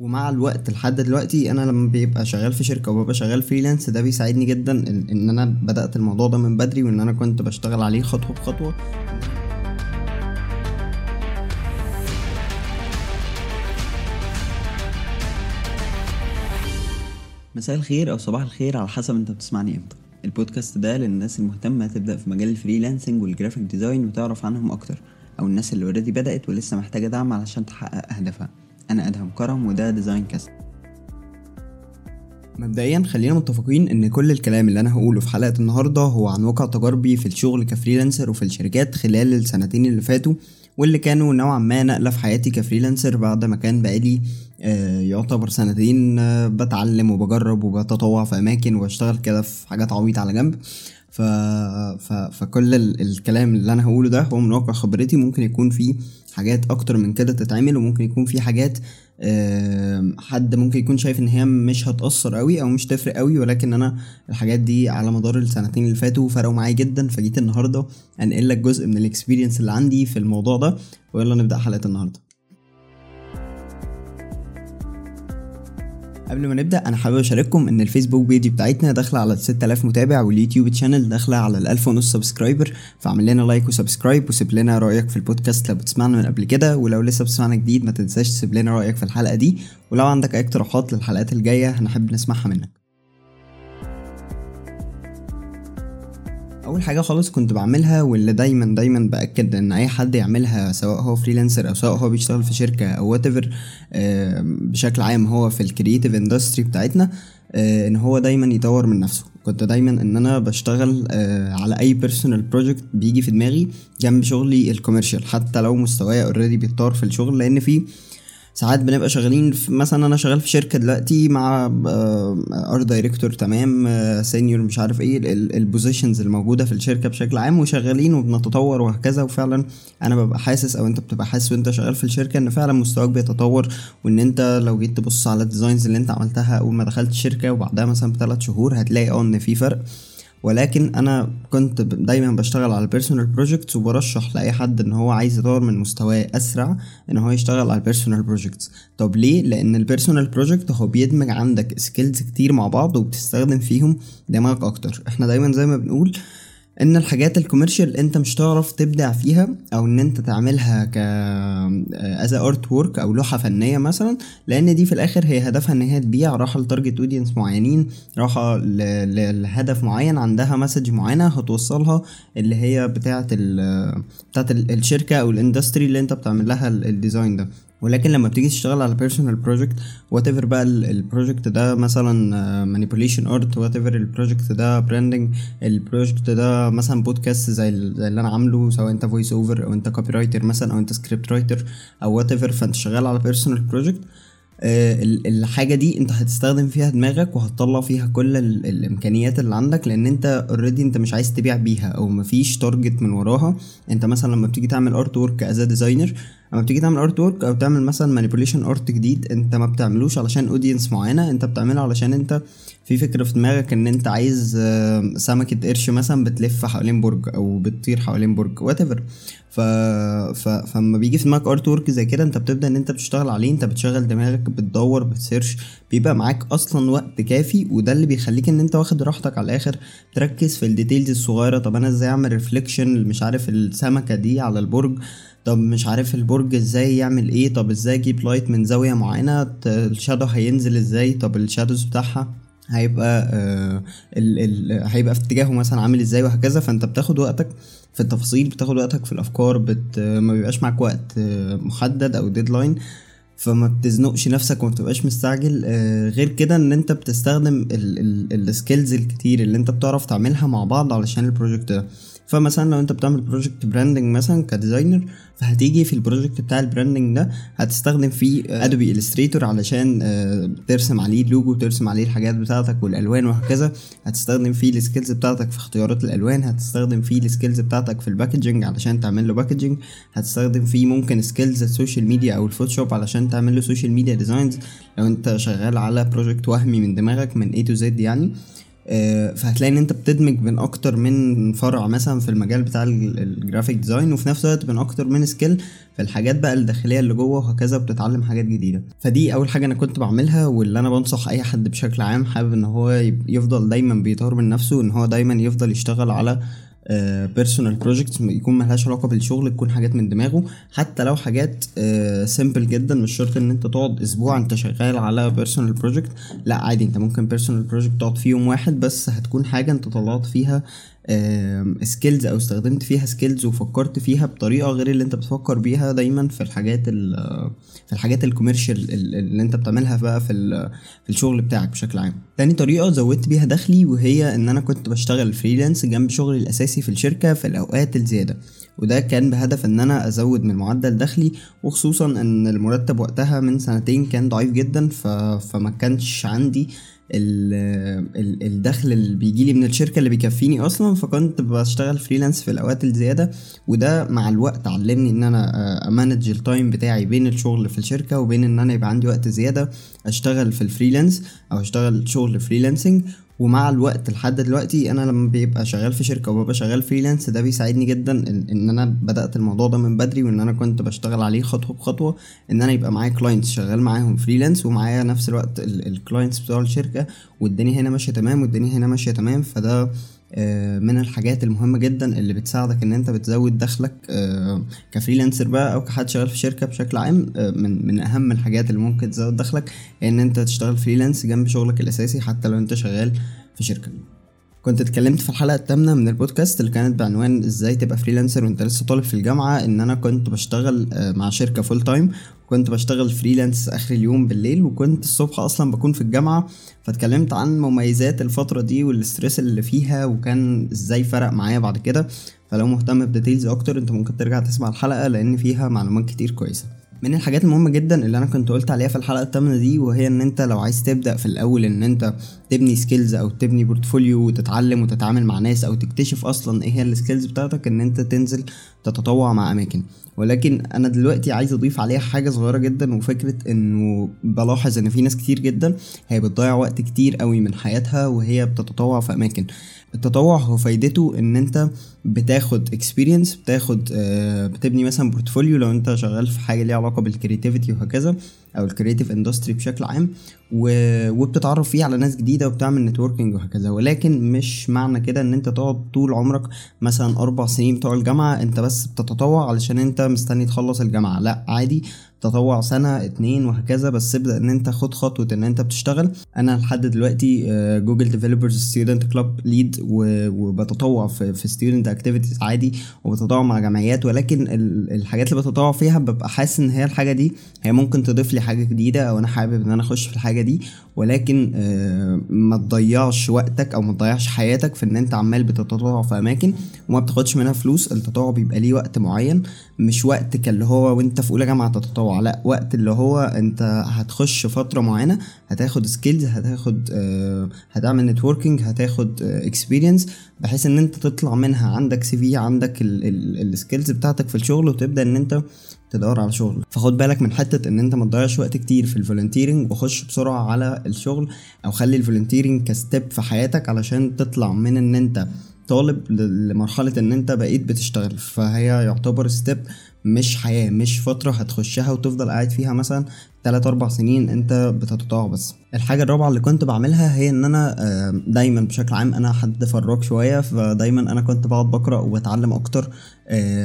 ومع الوقت لحد دلوقتي أنا لما بيبقى شغال في شركة وببقى شغال freelance ده بيساعدني جدا ان, أنا بدأت الموضوع ده من بدري وإن أنا كنت بشتغل عليه خطوة بخطوة. مساء الخير أو صباح الخير على حسب أنت بتسمعني إمتى. البودكاست ده للناس المهتمة تبدأ في مجال ال freelancing وال graphic design وتعرف عنهم أكتر أو الناس اللي already بدأت ولسه محتاجة دعم علشان تحقق أهدافها. أنا أدهم كرم وده Design Cast مبدئيا خلينا متفقين إن كل الكلام اللي أنا هقوله في حلقة النهارده هو عن واقع تجاربي في الشغل ك freelancer وفي الشركات خلال السنتين اللي فاتوا واللي كانوا نوعا ما نقلة في حياتي ك freelancer بعد ما كان بقالي آه، يعتبر سنتين آه، بتعلم وبجرب وبتطوع في أماكن وبشتغل كده في حاجات عبيطه على جنب. ف... ف... فكل ال... الكلام اللي أنا هقوله ده هو من واقع خبرتي. ممكن يكون فيه حاجات أكتر من كده تتعمل وممكن يكون في حاجات حد ممكن يكون شايف إن هي مش هتأثر قوي أو مش تفرق قوي ولكن أنا الحاجات دي على مدار السنتين اللي فاتوا فرقوا معايا جدا فجيت النهارده أنقل لك جزء من الاكسبيرينس اللي عندي في الموضوع ده ويلا نبدأ حلقة النهارده. قبل ما نبدأ أنا حابب أشارككم إن الفيسبوك page بتاعتنا داخلة على 6000 متابع واليوتيوب channel داخلة على ال 1000 ونص subscriber فاعمل لنا like و subscribe وسيب لنا رأيك في البودكاست لو بتسمعنا من قبل كده. ولو لسه بتسمعنا جديد ما تنساش تسيب لنا رأيك في الحلقة دي. ولو عندك أي اقتراحات للحلقات الجاية هنحب نسمعها منك. أول حاجة خالص كنت بعملها واللي دايما دايما بأكد إن أي حد يعملها سواء هو freelancer أو سواء هو بيشتغل في شركة أو what بشكل عام هو في ال creative industry بتاعتنا آه، إن هو دايما يطور من نفسه. كنت دايما إن أنا بشتغل آه، على أي personal project بيجي في دماغي جنب شغلي ال commercial حتى لو مستواي already بيتطور في الشغل لأن في ساعات بنبقى شغالين في مثلا أنا شغال في شركة دلوقتي مع art director تمام senior آه، مش عارف إيه ال positions الموجوده في الشركة بشكل عام وشغالين وبنتطور وهكذا. وفعلا أنا ببقى حاسس أو أنت بتبقى حاسس وأنت شغال في الشركة إن فعلا مستواك بيتطور وإن أنت لو جيت تبص على ال designs اللي أنت عملتها أول ما دخلت الشركة وبعدها مثلا بثلاث شهور هتلاقي آه إن في فرق. ولكن أنا كنت دايما بشتغل على ال personal projects وبرشح لأي حد إن هو عايز يطور من مستواه أسرع إن هو يشتغل على ال personal projects طب ليه؟ لأن ال personal project هو بيدمج عندك skills كتير مع بعض وبتستخدم فيهم دماغك أكتر. إحنا دايما زي ما بنقول إن الحاجات ال commercial أنت مش هتعرف تبدع فيها أو إن أنت تعملها ك as artwork أو لوحة فنية مثلا لأن دي في الآخر هي هدفها إن هي تبيع رايحة ل target audience معينين رايحة لهدف معين عندها message معينة هتوصلها اللي هي بتاعة بتاعة الشركة أو ال industry اللي أنت بتعمل لها ال design ده. ولكن لما بتيجي تشتغل على personal project whatever بقى ال project ده مثلا manipulation art whatever ال project ده branding ال project ده مثلا بودكاست زي, زي اللي أنا عامله سواء أنت voice over أو أنت copywriter مثلا أو أنت script writer أو whatever فأنت شغال على personal project آه، الحاجة دي أنت هتستخدم فيها دماغك وهتطلع فيها كل الإمكانيات اللي عندك لأن أنت already أنت مش عايز تبيع بيها أو مفيش target من وراها. أنت مثلا لما بتيجي تعمل artwork as designer لما بتيجي تعمل artwork أو تعمل مثلا manipulation art جديد أنت ما بتعملوش علشان audience معينة أنت بتعمله علشان أنت في فكرة في دماغك إن أنت عايز آه، سمكة قرش مثلا بتلف حوالين برج أو بتطير حوالين برج whatever ف... ف... فلما بيجي في دماغك artwork زي كده أنت بتبدأ إن أنت بتشتغل عليه أنت بتشغل دماغك بتدور بت search بيبقى معاك أصلا وقت كافي وده اللي بيخليك إن أنت واخد راحتك على الآخر. تركز في ال details الصغيرة طب أنا إزاي أعمل reflection مش عارف السمكة دي على البرج طب مش عارف البرج إزاي يعمل إيه؟ طب إزاي أجيب light من زاوية معينة؟ ال shadow هينزل إزاي؟ طب ال shadows بتاعها هيبقى آه ال ال هيبقى في اتجاهه مثلا عامل إزاي وهكذا؟ فانت بتاخد وقتك في التفاصيل بتاخد وقتك في الافكار بت ما بيبقاش معاك وقت آه، محدد أو deadline فما بتزنقش نفسك وما بتبقاش مستعجل. آه غير كده ان انت بتستخدم ال skills الكتير اللي انت بتعرف تعملها مع بعض علشان ال project ده. فمثلا لو انت بتعمل project branding مثلا ك designer فهتيجي في ال project بتاع ال branding ده هتستخدم فيه Adobe Illustrator علشان آه، ترسم عليه اللوجو ترسم عليه الحاجات بتاعتك والألوان وهكذا. هتستخدم فيه ال skills بتاعتك في اختيارات الألوان هتستخدم فيه ال skills بتاعتك في ال packaging علشان تعمل له packaging هتستخدم فيه ممكن skills ال social media أو الفوتوشوب علشان تعمل له social media designs لو انت شغال على project وهمي من دماغك من A to Z يعني. فهتلاقي إن أنت بتدمج بين أكتر من فرع مثلا في المجال بتاع ال graphic design وفي نفس الوقت بين أكتر من skill في الحاجات بقى الداخلية اللي جوه وهكذا بتتعلم حاجات جديدة. فدي أول حاجة أنا كنت بعملها واللي أنا بنصح أي حد بشكل عام حابب إن هو يفضل دايما بيطور من نفسه ان هو دايما يفضل يشتغل على personal uh, projects يكون ملهاش علاقة بالشغل تكون حاجات من دماغه. حتى لو حاجات simple uh, جدا مش شرط إن أنت تقعد أسبوع أنت شغال على personal project لا عادي أنت ممكن personal project تقعد فيه يوم واحد بس هتكون حاجة أنت طلعت فيها skills أو استخدمت فيها skills وفكرت فيها بطريقة غير اللي أنت بتفكر بيها دايما في الحاجات في الحاجات ال commercial اللي أنت بتعملها بقى في في الشغل بتاعك بشكل عام. تاني طريقة زودت بيها دخلي وهي إن أنا كنت بشتغل freelance جنب شغلي الأساسي في الشركة في الأوقات الزيادة. وده كان بهدف إن أنا أزود من معدل دخلي وخصوصا إن المرتب وقتها من سنتين كان ضعيف جدا ف... فما كانش عندي الدخل اللي بيجي لي من الشركة اللي بيكفيني أصلا فكنت بشتغل freelance في الأوقات الزيادة وده مع الوقت علمني إن أنا أ manage ال time بتاعي بين الشغل في الشركة وبين إن أنا يبقى عندي وقت زيادة أشتغل في ال freelance أو أشتغل شغل freelancing ومع الوقت لحد دلوقتي أنا لما بيبقى شغال في شركة وببقى شغال freelance ده بيساعدني جدا ان أنا بدأت الموضوع ده من بدري وإن أنا كنت بشتغل عليه خطوة بخطوة إن أنا يبقى معايا clients شغال معاهم freelance ومعايا نفس الوقت ال clients بتوع الشركة والدنيا هنا ماشية تمام والدنيا هنا ماشية تمام فده من الحاجات المهمة جدا اللي بتساعدك إن أنت بتزود دخلك ك freelancer بقى أو كحد شغال في شركة بشكل عام من من أهم الحاجات اللي ممكن تزود دخلك إن أنت تشتغل freelance جنب شغلك الأساسي حتى لو أنت شغال في شركة. كنت اتكلمت في الحلقة الثامنة من البودكاست اللي كانت بعنوان إزاي تبقى freelancer وأنت لسه طالب في الجامعة إن أنا كنت بشتغل مع شركة full time كنت بشتغل freelance آخر اليوم بالليل وكنت الصبح أصلا بكون في الجامعة فاتكلمت عن مميزات الفترة دي وال stress اللي فيها وكان إزاي فرق معايا بعد كده. فلو مهتم ب details أكتر أنت ممكن ترجع تسمع الحلقة لأن فيها معلومات كتير كويسة. من الحاجات المهمة جدا اللي أنا كنت قلت عليها في الحلقة الثامنة دي وهي إن أنت لو عايز تبدأ في الأول إن أنت تبني skills أو تبني portfolio وتتعلم وتتعامل مع ناس أو تكتشف أصلا إيه هي ال skills بتاعتك إن أنت تنزل تتطوع مع أماكن. ولكن أنا دلوقتي عايز أضيف عليها حاجة صغيرة جدا وفكرة إنه بلاحظ إن في ناس كتير جدا هي بتضيع وقت كتير قوي من حياتها وهي بتتطوع في أماكن. التطوع هو فايدته إن أنت بتاخد experience بتاخد آه بتبني مثلا portfolio لو أنت شغال في حاجة ليها علاقة بال creativity وهكذا. أو ال creative industry بشكل عام و... وبتتعرف فيه على ناس جديدة وبتعمل networking وهكذا. ولكن مش معنى كده إن أنت تقعد طول عمرك مثلا أربع سنين بتوع الجامعة أنت بس بتتطوع علشان أنت مستني تخلص الجامعة. لأ عادي. تطوع سنة اتنين وهكذا بس ابدأ إن أنت خد خطوة إن أنت بتشتغل. أنا لحد دلوقتي Google Developers Student Club Lead وبتطوع في, في student activities عادي وبتطوع مع جمعيات ولكن الحاجات اللي بتطوع فيها ببقى حاسس إن هي الحاجة دي هي ممكن تضيف لي حاجة جديدة أو أنا حابب إن أنا أخش في الحاجة دي. ولكن ما تضيعش وقتك أو ما تضيعش حياتك في إن أنت عمال بتتطوع في أماكن وما بتاخدش منها فلوس. التطوع بيبقى ليه وقت معين مش وقت كاللي هو وأنت في أولى جامعة تتطوع. لا وقت اللي هو أنت هتخش فترة معينة هتاخد skills هتاخد آه هتعمل networking هتاخد experience آه بحيث إن أنت تطلع منها. عندك CV عندك ال skills بتاعتك في الشغل وتبدأ إن أنت تدور على شغل. فخد بالك من حتة إن أنت ما تضيعش وقت كتير في ال volunteering وخش بسرعة على الشغل أو خلي ال volunteering ك step في حياتك علشان تطلع من إن أنت طالب لمرحلة إن أنت بقيت بتشتغل. فهي يعتبر step مش حياة مش فترة هتخشها وتفضل قاعد فيها مثلا تلات أربع سنين أنت بتتطوع بس. الحاجة الرابعة اللي كنت بعملها هي إن أنا دايما بشكل عام أنا حد فريك شوية فدايما أنا كنت بقعد بقرأ وبتعلم أكتر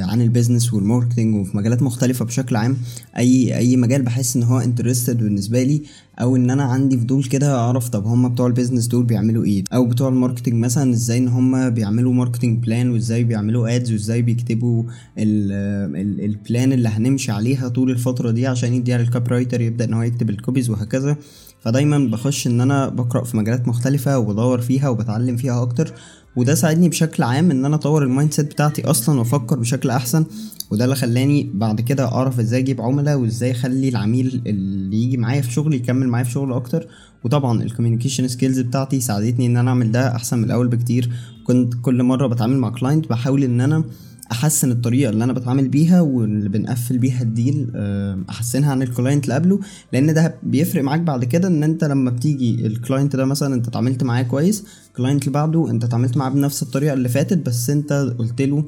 عن ال business وال marketing وفي مجالات مختلفة بشكل عام. أي أي مجال بحس إن هو interested بالنسبة لي أو إن أنا عندي فضول كده أعرف طب هما بتوع ال business دول بيعملوا إيه؟ أو بتوع ال marketing مثلا إزاي إن هما بيعملوا marketing plan وإزاي بيعملوا ads وإزاي بيكتبوا ال plan اللي هنمشي عليها طول الفترة دي عشان يديها لل copywriter يبدأ إن هو يكتب ال copies وهكذا. فدايما بخش إن أنا بقرأ في مجالات مختلفة وبدور فيها وبتعلم فيها أكتر. وده ساعدني بشكل عام إن أنا أطور ال mindset بتاعتي أصلا وأفكر بشكل أحسن. وده اللي خلاني بعد كده أعرف إزاي أجيب عملاء وإزاي أخلي العميل اللي يجي معايا في شغل يكمل معايا في شغل أكتر. وطبعا ال communication skills بتاعتي ساعدتني إن أنا أعمل ده أحسن من الأول بكتير. كنت كل مرة بتعامل مع client بحاول إن أنا أحسن الطريقة اللي أنا بتعامل بيها واللي بنقفل بيها ال deal أحسنها عن ال client اللي قبله لأن ده بيفرق معاك بعد كده إن أنت لما بتيجي ال client ده مثلا أنت اتعاملت معاه كويس ال client اللي بعده أنت اتعاملت معاه بنفس الطريقة اللي فاتت بس أنت قلت له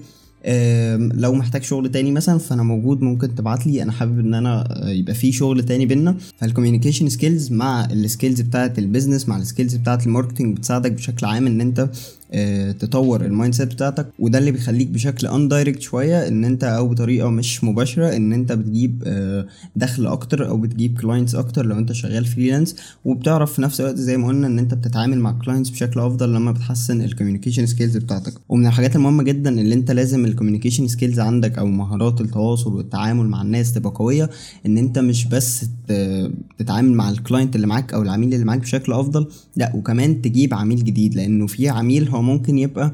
لو محتاج شغل تاني مثلا فأنا موجود ممكن تبعت لي أنا حابب إن أنا يبقى في شغل تاني بينا. فال communication skills مع ال skills بتاعة ال business مع ال skills بتاعة ال marketing بتساعدك بشكل عام إن أنت تطور ال mindset بتاعتك. وده اللي بيخليك بشكل indirect شوية إن أنت أو بطريقة مش مباشرة إن أنت بتجيب آه، دخل أكتر أو بتجيب clients أكتر لو أنت شغال freelance وبتعرف في نفس الوقت زي ما قلنا إن أنت بتتعامل مع clients بشكل أفضل لما بتحسن ال communication skills بتاعتك. ومن الحاجات المهمة جدا اللي أنت لازم ال communication skills عندك أو مهارات التواصل والتعامل مع الناس تبقى قوية. إن أنت مش بس تتعامل مع ال client اللي معاك أو العميل اللي معاك بشكل أفضل لأ وكمان تجيب عميل جديد. لأنه في عميل هو ممكن يبقى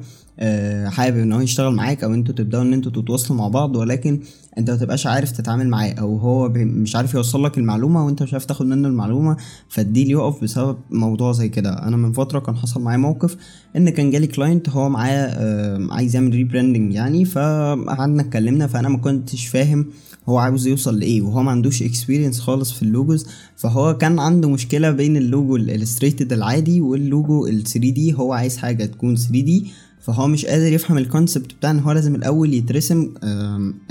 حابب إن هو يشتغل معاك أو أنتوا تبدأوا إن أنتوا تتواصلوا مع بعض ولكن أنت ما تبقاش عارف تتعامل معاه أو هو مش عارف يوصل لك المعلومة وأنت مش عارف تاخد منه المعلومة فال deal يقف بسبب موضوع زي كده. أنا من فترة كان حصل معايا موقف إن كان جالي client هو معاه آه، عايز يعمل rebranding يعني فقعدنا اتكلمنا فأنا ما كنتش فاهم هو عاوز يوصل لإيه وهو ما عندوش experience خالص في ال logos فهو كان عنده مشكلة بين ال logo ال illustrated العادي واللوجو ال 3D هو عايز حاجة تكون 3D فهو مش قادر يفهم ال concept بتاع إن هو لازم الأول يترسم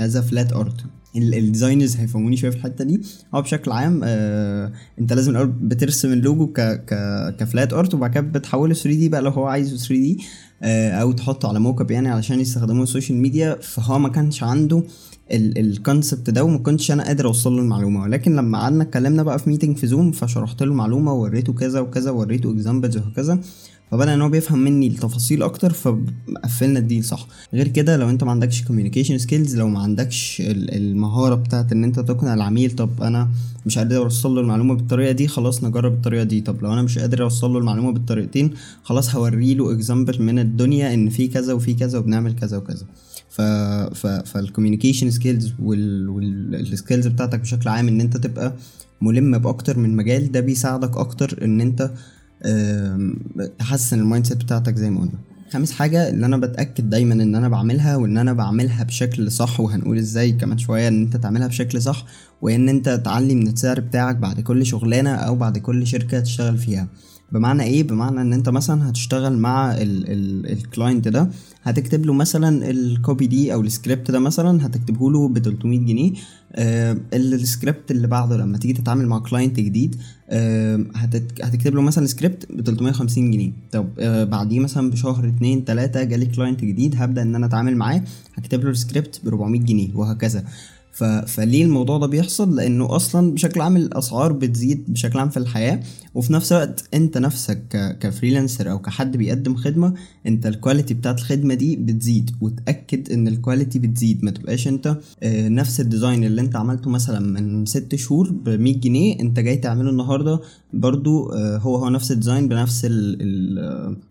as flat art ال designers هيفهموني شوية في الحتة دي. هو بشكل عام آه أنت لازم الأول بترسم اللوجو ك ك ك flat art وبعد كده بتحوله 3D بقى لو هو عايزه 3D آه أو تحطه على mockup يعني علشان يستخدموه ال social media فهو ما كانش عنده ال concept ده وما كنتش أنا قادر أوصل له المعلومة. ولكن لما قعدنا اتكلمنا بقى في meeting في زوم فشرحت له معلومه ووريته كذا وكذا ووريته examples وهكذا. فبدأ إن هو بيفهم مني التفاصيل أكتر فقفلنا ال deal صح. غير كده لو أنت ما عندكش communication skills لو ما عندكش المهارة بتاعت إن أنت تقنع العميل طب أنا مش قادر أوصل له المعلومة بالطريقة دي خلاص نجرب الطريقة دي. طب لو أنا مش قادر أوصل له المعلومة بالطريقتين خلاص هوري له example من الدنيا إن في كذا وفي كذا وبنعمل كذا وكذا. ف ف فال communication skills وال skills بتاعتك بشكل عام إن أنت تبقى ملم بأكتر من مجال ده بيساعدك أكتر إن أنت تحسن ال mindset بتاعتك زي ما قلنا. خامس حاجة اللي أنا بتأكد دايما إن أنا بعملها وإن أنا بعملها بشكل صح وهنقول إزاي كمان شوية إن أنت تعملها بشكل صح وإن أنت تعلي من السعر بتاعك بعد كل شغلانة أو بعد كل شركة تشتغل فيها. بمعنى إيه؟ بمعنى إن أنت مثلا هتشتغل مع ال client ده هتكتب له مثلا ال copy دي أو السكريبت ده مثلا هتكتبه له ب 300 جنيه. آه السكريبت اللي بعده لما تيجي تتعامل مع client جديد آه هتكتب له مثلا سكريبت ب 350 جنيه. طب آه بعديه مثلا بشهر اتنين تلاتة جالي client جديد هبدأ إن أنا أتعامل معاه هكتب له السكريبت ب 400 جنيه وهكذا. فليه الموضوع ده بيحصل؟ لأنه أصلا بشكل عام الأسعار بتزيد بشكل عام في الحياة وفي نفس الوقت أنت نفسك. ك freelancer أو كحد بيقدم خدمة أنت ال quality بتاعت الخدمة دي بتزيد. وتأكد إن ال quality بتزيد. ما تبقاش أنت آه، نفس ال design اللي أنت عملته مثلا من ست شهور ب 100 جنيه أنت جاي تعمله النهارده برضو آه، هو هو نفس ال design بنفس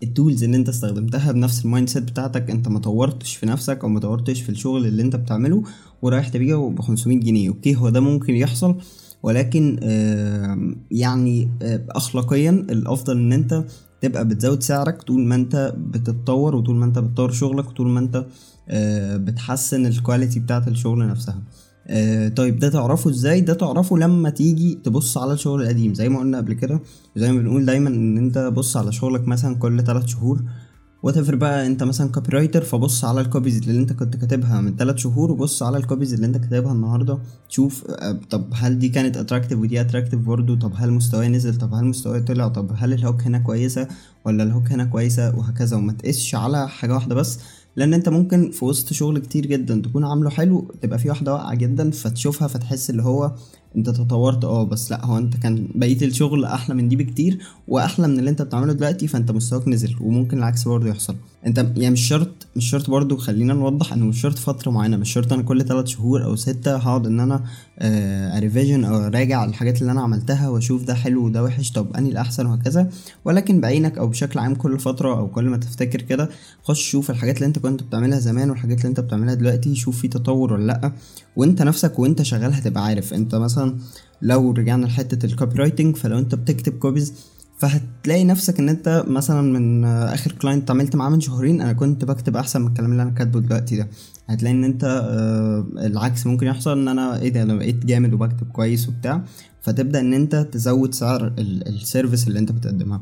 ال tools اللي أنت استخدمتها بنفس ال mindset بتاعتك. أنت ما طورتش في نفسك أو ما طورتش في الشغل اللي أنت بتعمله. ورايح تبيعه ب 500 جنيه. okay هو ده ممكن يحصل ولكن يعني اخلاقيا الأفضل إن أنت تبقى بتزود سعرك طول ما أنت بتتطور وطول ما أنت بتطور شغلك وطول ما أنت بتحسن ال quality بتاعت الشغل نفسها. طيب ده تعرفه إزاي؟ ده تعرفه لما تيجي تبص على الشغل القديم. زي ما قلنا قبل كده زي ما بنقول دايما إن أنت بص على شغلك مثلا كل 3 شهور وأنت بقى انت مثلا copywriter فبص على ال copies اللي انت كنت كاتبها من ثلاث شهور وبص على ال copies اللي انت كاتبها النهارده. شوف آه، طب هل دي كانت attractive ودي attractive برضه؟ طب هل مستواي نزل؟ طب هل مستواي طلع؟ طب هل ال hook هنا كويسة ولا ال hook هنا كويسة؟ وهكذا. وما تقيسش على حاجة واحدة بس لأن انت ممكن في وسط شغل كتير جدا تكون عامله حلو تبقى في واحدة واقعة جدا فتشوفها فتحس اللي هو انت اتطورت آه بس لا هو انت كان بقية الشغل أحلى من دي بكتير وأحلى من اللي انت بتعمله دلوقتي فانت مستواك نزل وممكن العكس برضه يحصل. انت يعني مش شرط مش شرط برضه خلينا نوضح إنه مش شرط فترة معينة مش شرط أنا كل ثلاث شهور أو ستة هقعد إن أنا آه revision أو أراجع الحاجات اللي أنا عملتها وأشوف ده حلو وده وحش طب أنهي الأحسن وهكذا. ولكن بعينك أو بشكل عام كل فترة أو كل ما تفتكر كده خش شوف الحاجات اللي أنت كنت بتعملها زمان والحاجات اللي أنت بتعملها دلوقتي شوف في تطور ولا لأ. وأنت نفسك وأنت شغال هتبقى عارف. أنت مثلا لو رجعنا لحتة ال copywriting فلو أنت بتكتب copies فهتلاقي نفسك إن أنت مثلا من آخر client اتعاملت معاه من شهرين أنا كنت بكتب أحسن من الكلام اللي أنا كاتبه دلوقتي ده. هتلاقي إن أنت آه، العكس ممكن يحصل إن أنا إيه ده أنا بقيت جامد وبكتب كويس وبتاع. فتبدأ إن أنت تزود سعر ال service اللي أنت بتقدمها.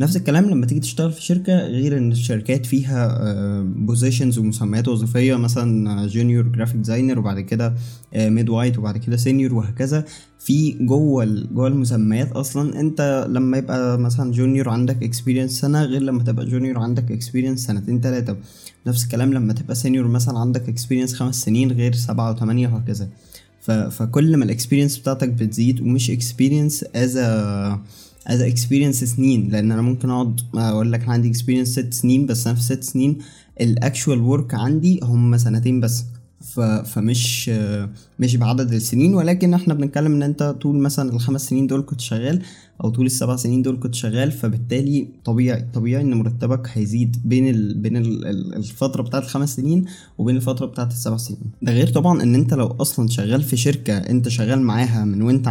نفس الكلام لما تيجي تشتغل في شركة غير إن الشركات فيها positions ومسميات وظيفية مثلا junior graphic designer وبعد كده mid-weight وبعد كده senior وهكذا. في جوه جوه المسميات أصلا أنت لما يبقى مثلا junior عندك experience سنة غير لما تبقى junior عندك experience سنتين تلاتة. نفس الكلام لما تبقى senior مثلا عندك experience خمس سنين غير سبعة وثمانية وهكذا. فكل ما ال experience بتاعتك بتزيد ومش experience as as experience سنين. لأن أنا ممكن أقعد أقول لك عندي experience ست سنين بس أنا في ست سنين ال actual work عندي هم سنتين بس. فمش مش بعدد السنين. ولكن إحنا بنتكلم إن أنت طول مثلا الخمس سنين دول كنت شغال أو طول السبع سنين دول كنت شغال فبالتالي طبيعي طبيعي إن مرتبك هيزيد بين ال... بين ال... الفترة بتاعت الخمس سنين وبين الفترة بتاعت السبع سنين. ده غير طبعا إن أنت لو أصلا شغال في شركة أنت شغال معاها من وأنت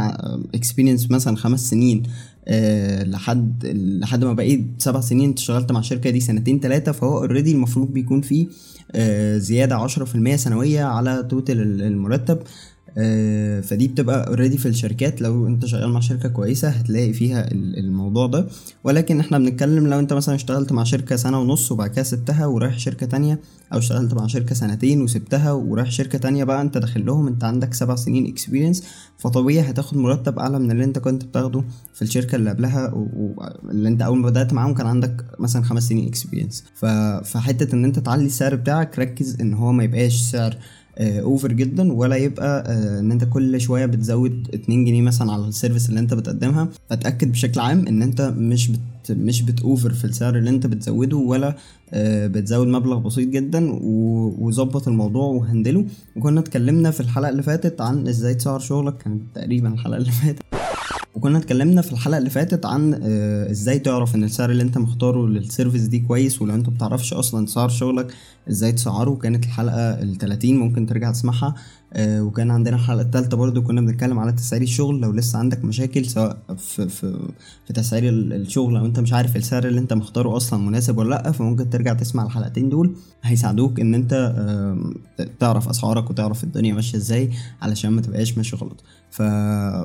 experience مثلا خمس سنين أه لحد لحد ما بقيت سبع سنين اشتغلت مع الشركة دي سنتين ثلاثة فهو already المفروض بيكون فيه أه زيادة عشرة في المية سنوية على total المرتب. فدي بتبقى already في الشركات. لو انت شغال مع شركة كويسة هتلاقي فيها الموضوع ده. ولكن إحنا بنتكلم لو انت مثلا اشتغلت مع شركة سنة ونص وبعد كده سبتها ورايح شركة تانية أو اشتغلت مع شركة سنتين وسبتها ورايح شركة تانية بقى انت داخل لهم انت عندك سبع سنين experience فطبيعي هتاخد مرتب أعلى من اللي انت كنت بتاخده في الشركة اللي قبلها واللي انت أول ما بدأت معاهم كان عندك مثلا خمس سنين experience فحتة إن انت تعلي السعر بتاعك ركز إن هو ما يبقاش سعر over جدا ولا يبقى آه إن أنت كل شوية بتزود 2 جنيه مثلا على ال service اللي أنت بتقدمها. فتاكد بشكل عام إن أنت مش بت مش بت over في السعر اللي أنت بتزوده ولا آه بتزود مبلغ بسيط جدا وظبط الموضوع و handle ه. وكنا اتكلمنا في الحلقة اللي فاتت عن إزاي تسعر شغلك كانت تقريبا الحلقة اللي فاتت. وكنا اتكلمنا في الحلقة اللي فاتت عن آه إزاي تعرف إن السعر اللي أنت مختاره لل service دي كويس ولو أنت متعرفش أصلا تسعر شغلك إزاي تسعره كانت الحلقة ال 30 ممكن ترجع تسمعها. آه وكان عندنا الحلقة الثالثه برضو كنا بنتكلم على تسعير الشغل. لو لسه عندك مشاكل سواء في في في تسعير الشغل لو انت مش عارف السعر اللي انت مختاره أصلا مناسب ولا لأ فممكن ترجع تسمع الحلقتين دول. هيساعدوك ان انت آه تعرف أسعارك وتعرف الدنيا ماشية إزاي علشان ما تبقاش ماشي غلط. ف...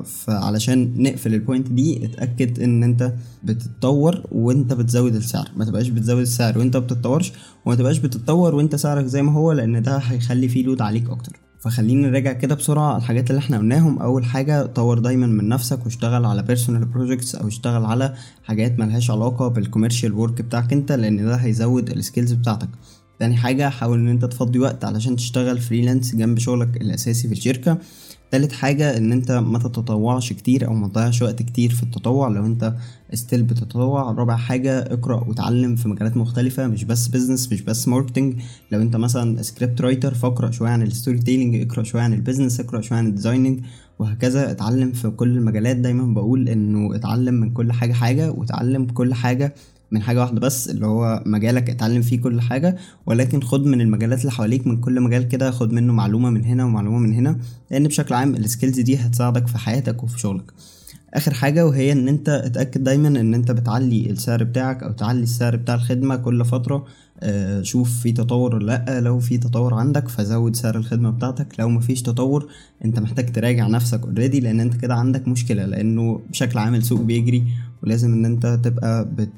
فعلشان نقفل البوينت دي اتأكد ان انت بتتطور وانت بتزود السعر. ما تبقاش بتزود السعر وانت بتتطورش وما تبقاش بتتطور وانت سعرك زي ما هو لأن ده هيخلي فيه load عليك أكتر. فخلينا نراجع كده بسرعة على الحاجات اللي إحنا قلناهم. أول حاجة طور دايما من نفسك واشتغل على personal projects أو اشتغل على حاجات ملهاش علاقة بال commercial work بتاعك أنت لأن ده هيزود ال skills بتاعتك. تاني حاجة حاول إن أنت تفضي وقت علشان تشتغل freelance جنب شغلك الأساسي في الشركة. تالت حاجة إن أنت ما تتطوعش كتير أو ما تضيعش وقت كتير في التطوع. لو أنت still بتتطوع رابع حاجة اقرأ وتعلم في مجالات مختلفة مش بس business مش بس marketing لو أنت مثلا script writer فاقرأ شوية عن ال storytelling اقرأ شوية عن ال business اقرأ شوية عن ال designing وهكذا. اتعلم في كل المجالات. دايما بقول إنه اتعلم من كل حاجة حاجة وتعلم كل حاجة من حاجة واحدة بس اللي هو مجالك اتعلم فيه كل حاجة ولكن خد من المجالات اللي حواليك من كل مجال كده خد منه معلومة من هنا ومعلومة من هنا لأن بشكل عام ال skills دي هتساعدك في حياتك وفي شغلك. آخر حاجة وهي إن أنت اتأكد دايما إن أنت بتعلي السعر بتاعك أو تعلي السعر بتاع الخدمة كل فترة. آه شوف في تطور ولا لأ. لو في تطور عندك فزود سعر الخدمة بتاعتك. لو مفيش تطور أنت محتاج تراجع نفسك اوريدي لأن أنت كده عندك مشكلة لأنه بشكل عام السوق بيجري ولازم إن أنت تبقى بت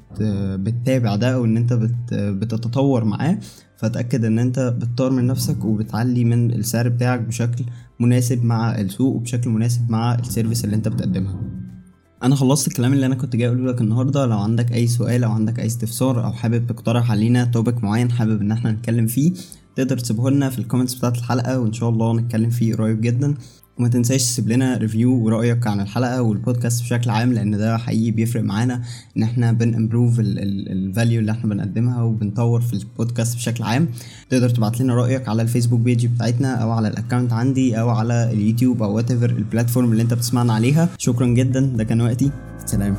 بتتابع ده أو إن أنت بت بتتطور معاه. فتأكد إن أنت بتطور من نفسك وبتعلي من السعر بتاعك بشكل مناسب مع السوق وبشكل مناسب مع ال service اللي أنت بتقدمها. أنا خلصت الكلام اللي أنا كنت جاي أقوله لك النهارده. لو عندك أي سؤال أو عندك أي استفسار أو حابب تقترح علينا topic معين حابب إن إحنا نتكلم فيه تقدر تسيبه لنا في ال comments بتاعت الحلقة وإن شاء الله نتكلم فيه قريب جدا. وما تنساش تسيب لنا review ورأيك عن الحلقة والبودكاست بشكل عام لأن ده حقيقي بيفرق معانا إن إحنا بن improve ال value اللي إحنا بنقدمها وبنطور في البودكاست بشكل عام. تقدر تبعت لنا رأيك على ال Facebook page بتاعتنا أو على ال account عندي أو على اليوتيوب أو whatever ال platform اللي أنت بتسمعنا عليها. شكرا جدا ده كان وقتي. سلام.